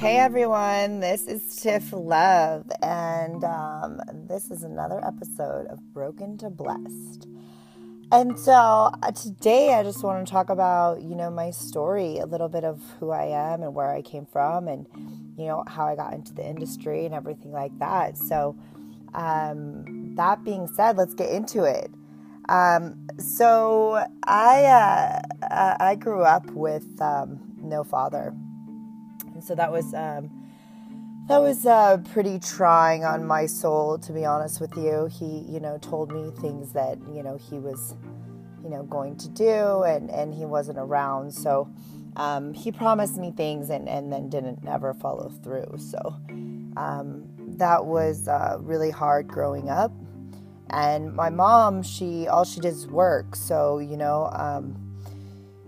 Hey everyone, this is Tiff Love, and um, this is another episode of Broken to Blessed. And so uh, today I just want to talk about, you know, my story, a little bit of who I am and where I came from, and, you know, how I got into the industry and everything like that. So, um, that being said, let's get into it. Um, so I uh, uh I grew up with um, no father so that was um, that was uh, pretty trying on my soul, to be honest with you. He, you know, told me things that you know he was, you know, going to do, and and he wasn't around. So um, he promised me things, and and then didn't ever follow through. So um, that was uh, really hard growing up. And my mom, she all she did is work. So you know. Um,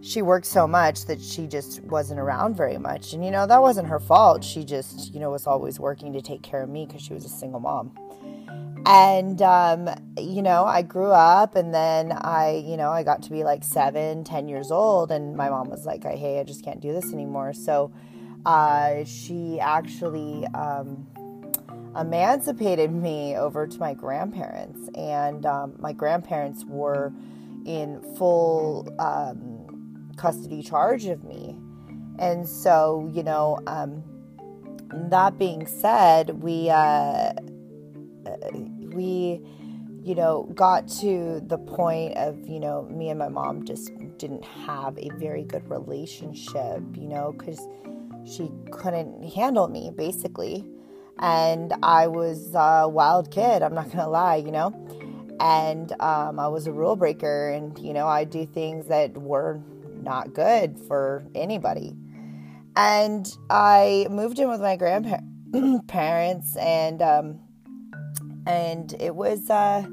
she worked so much that she just wasn't around very much. And, you know, that wasn't her fault. She just, you know, was always working to take care of me because she was a single mom. And, um, you know, I grew up and then I, you know, I got to be like seven, ten years old. And my mom was like, hey, I just can't do this anymore. So uh, she actually um, emancipated me over to my grandparents. And um, my grandparents were in full um, custody charge of me. And so, you know, um, that being said, we, uh, uh, we, you know, got to the point of, you know, me and my mom just didn't have a very good relationship, you know, because she couldn't handle me basically. And I was a wild kid, I'm not gonna lie, you know. And um, I was a rule breaker, and you know, I do things that were not good for anybody. And I moved in with my grandparents, and um, and it was uh,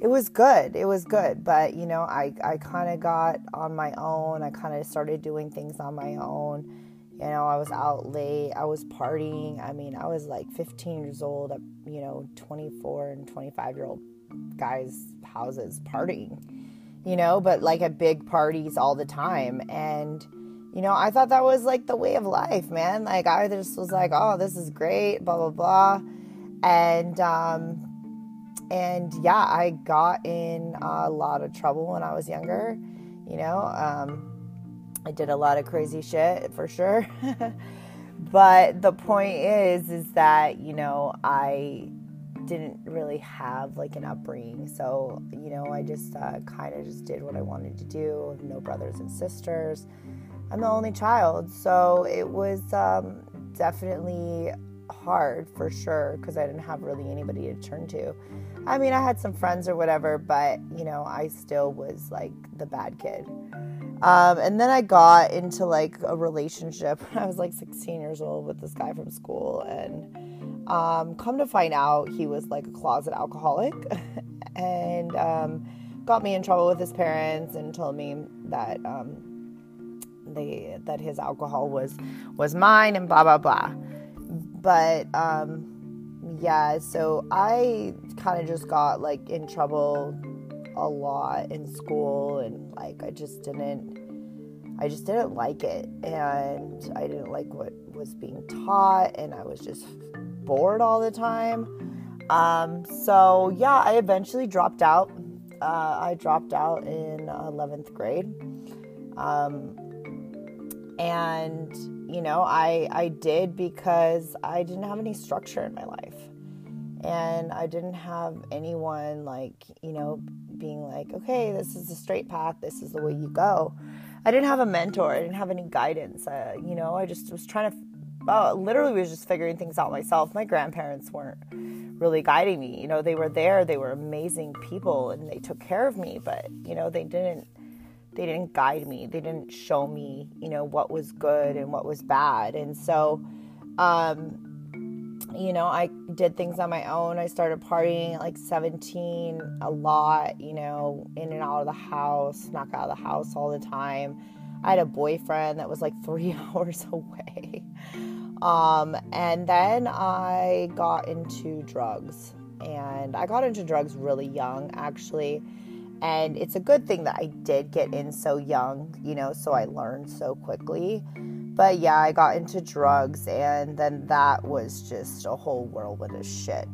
it was good. It was good, but you know, I I kind of got on my own. I kind of started doing things on my own. You know, I was out late. I was partying. I mean, I was like 15 years old at you know 24 and 25 year old guys' houses partying you know, but like at big parties all the time. And, you know, I thought that was like the way of life, man. Like I just was like, oh, this is great, blah, blah, blah. And, um, and yeah, I got in a lot of trouble when I was younger, you know, um, I did a lot of crazy shit for sure. but the point is, is that, you know, I, didn't really have like an upbringing. So, you know, I just uh, kind of just did what I wanted to do. No brothers and sisters. I'm the only child. So it was um, definitely hard for sure because I didn't have really anybody to turn to. I mean, I had some friends or whatever, but, you know, I still was like the bad kid. Um, and then I got into like a relationship when I was like 16 years old with this guy from school. And, um, come to find out, he was like a closet alcoholic and um, got me in trouble with his parents and told me that um, they that his alcohol was was mine and blah blah blah. But um, yeah, so I kind of just got like in trouble a lot in school and like I just didn't I just didn't like it and I didn't like what was being taught and I was just bored all the time. Um, so yeah, I eventually dropped out. Uh, I dropped out in 11th grade. Um, and you know, I I did because I didn't have any structure in my life. And I didn't have anyone like, you know, being like, okay, this is the straight path, this is the way you go. I didn't have a mentor, I didn't have any guidance. Uh, you know, I just was trying to uh, literally was just figuring things out myself. My grandparents weren't really guiding me. You know, they were there, they were amazing people and they took care of me, but you know, they didn't they didn't guide me. They didn't show me, you know, what was good and what was bad. And so um you know, I did things on my own. I started partying at like 17 a lot, you know, in and out of the house, knock out of the house all the time. I had a boyfriend that was like three hours away. Um, and then I got into drugs. And I got into drugs really young, actually. And it's a good thing that I did get in so young, you know, so I learned so quickly. But yeah, I got into drugs, and then that was just a whole whirlwind of shit.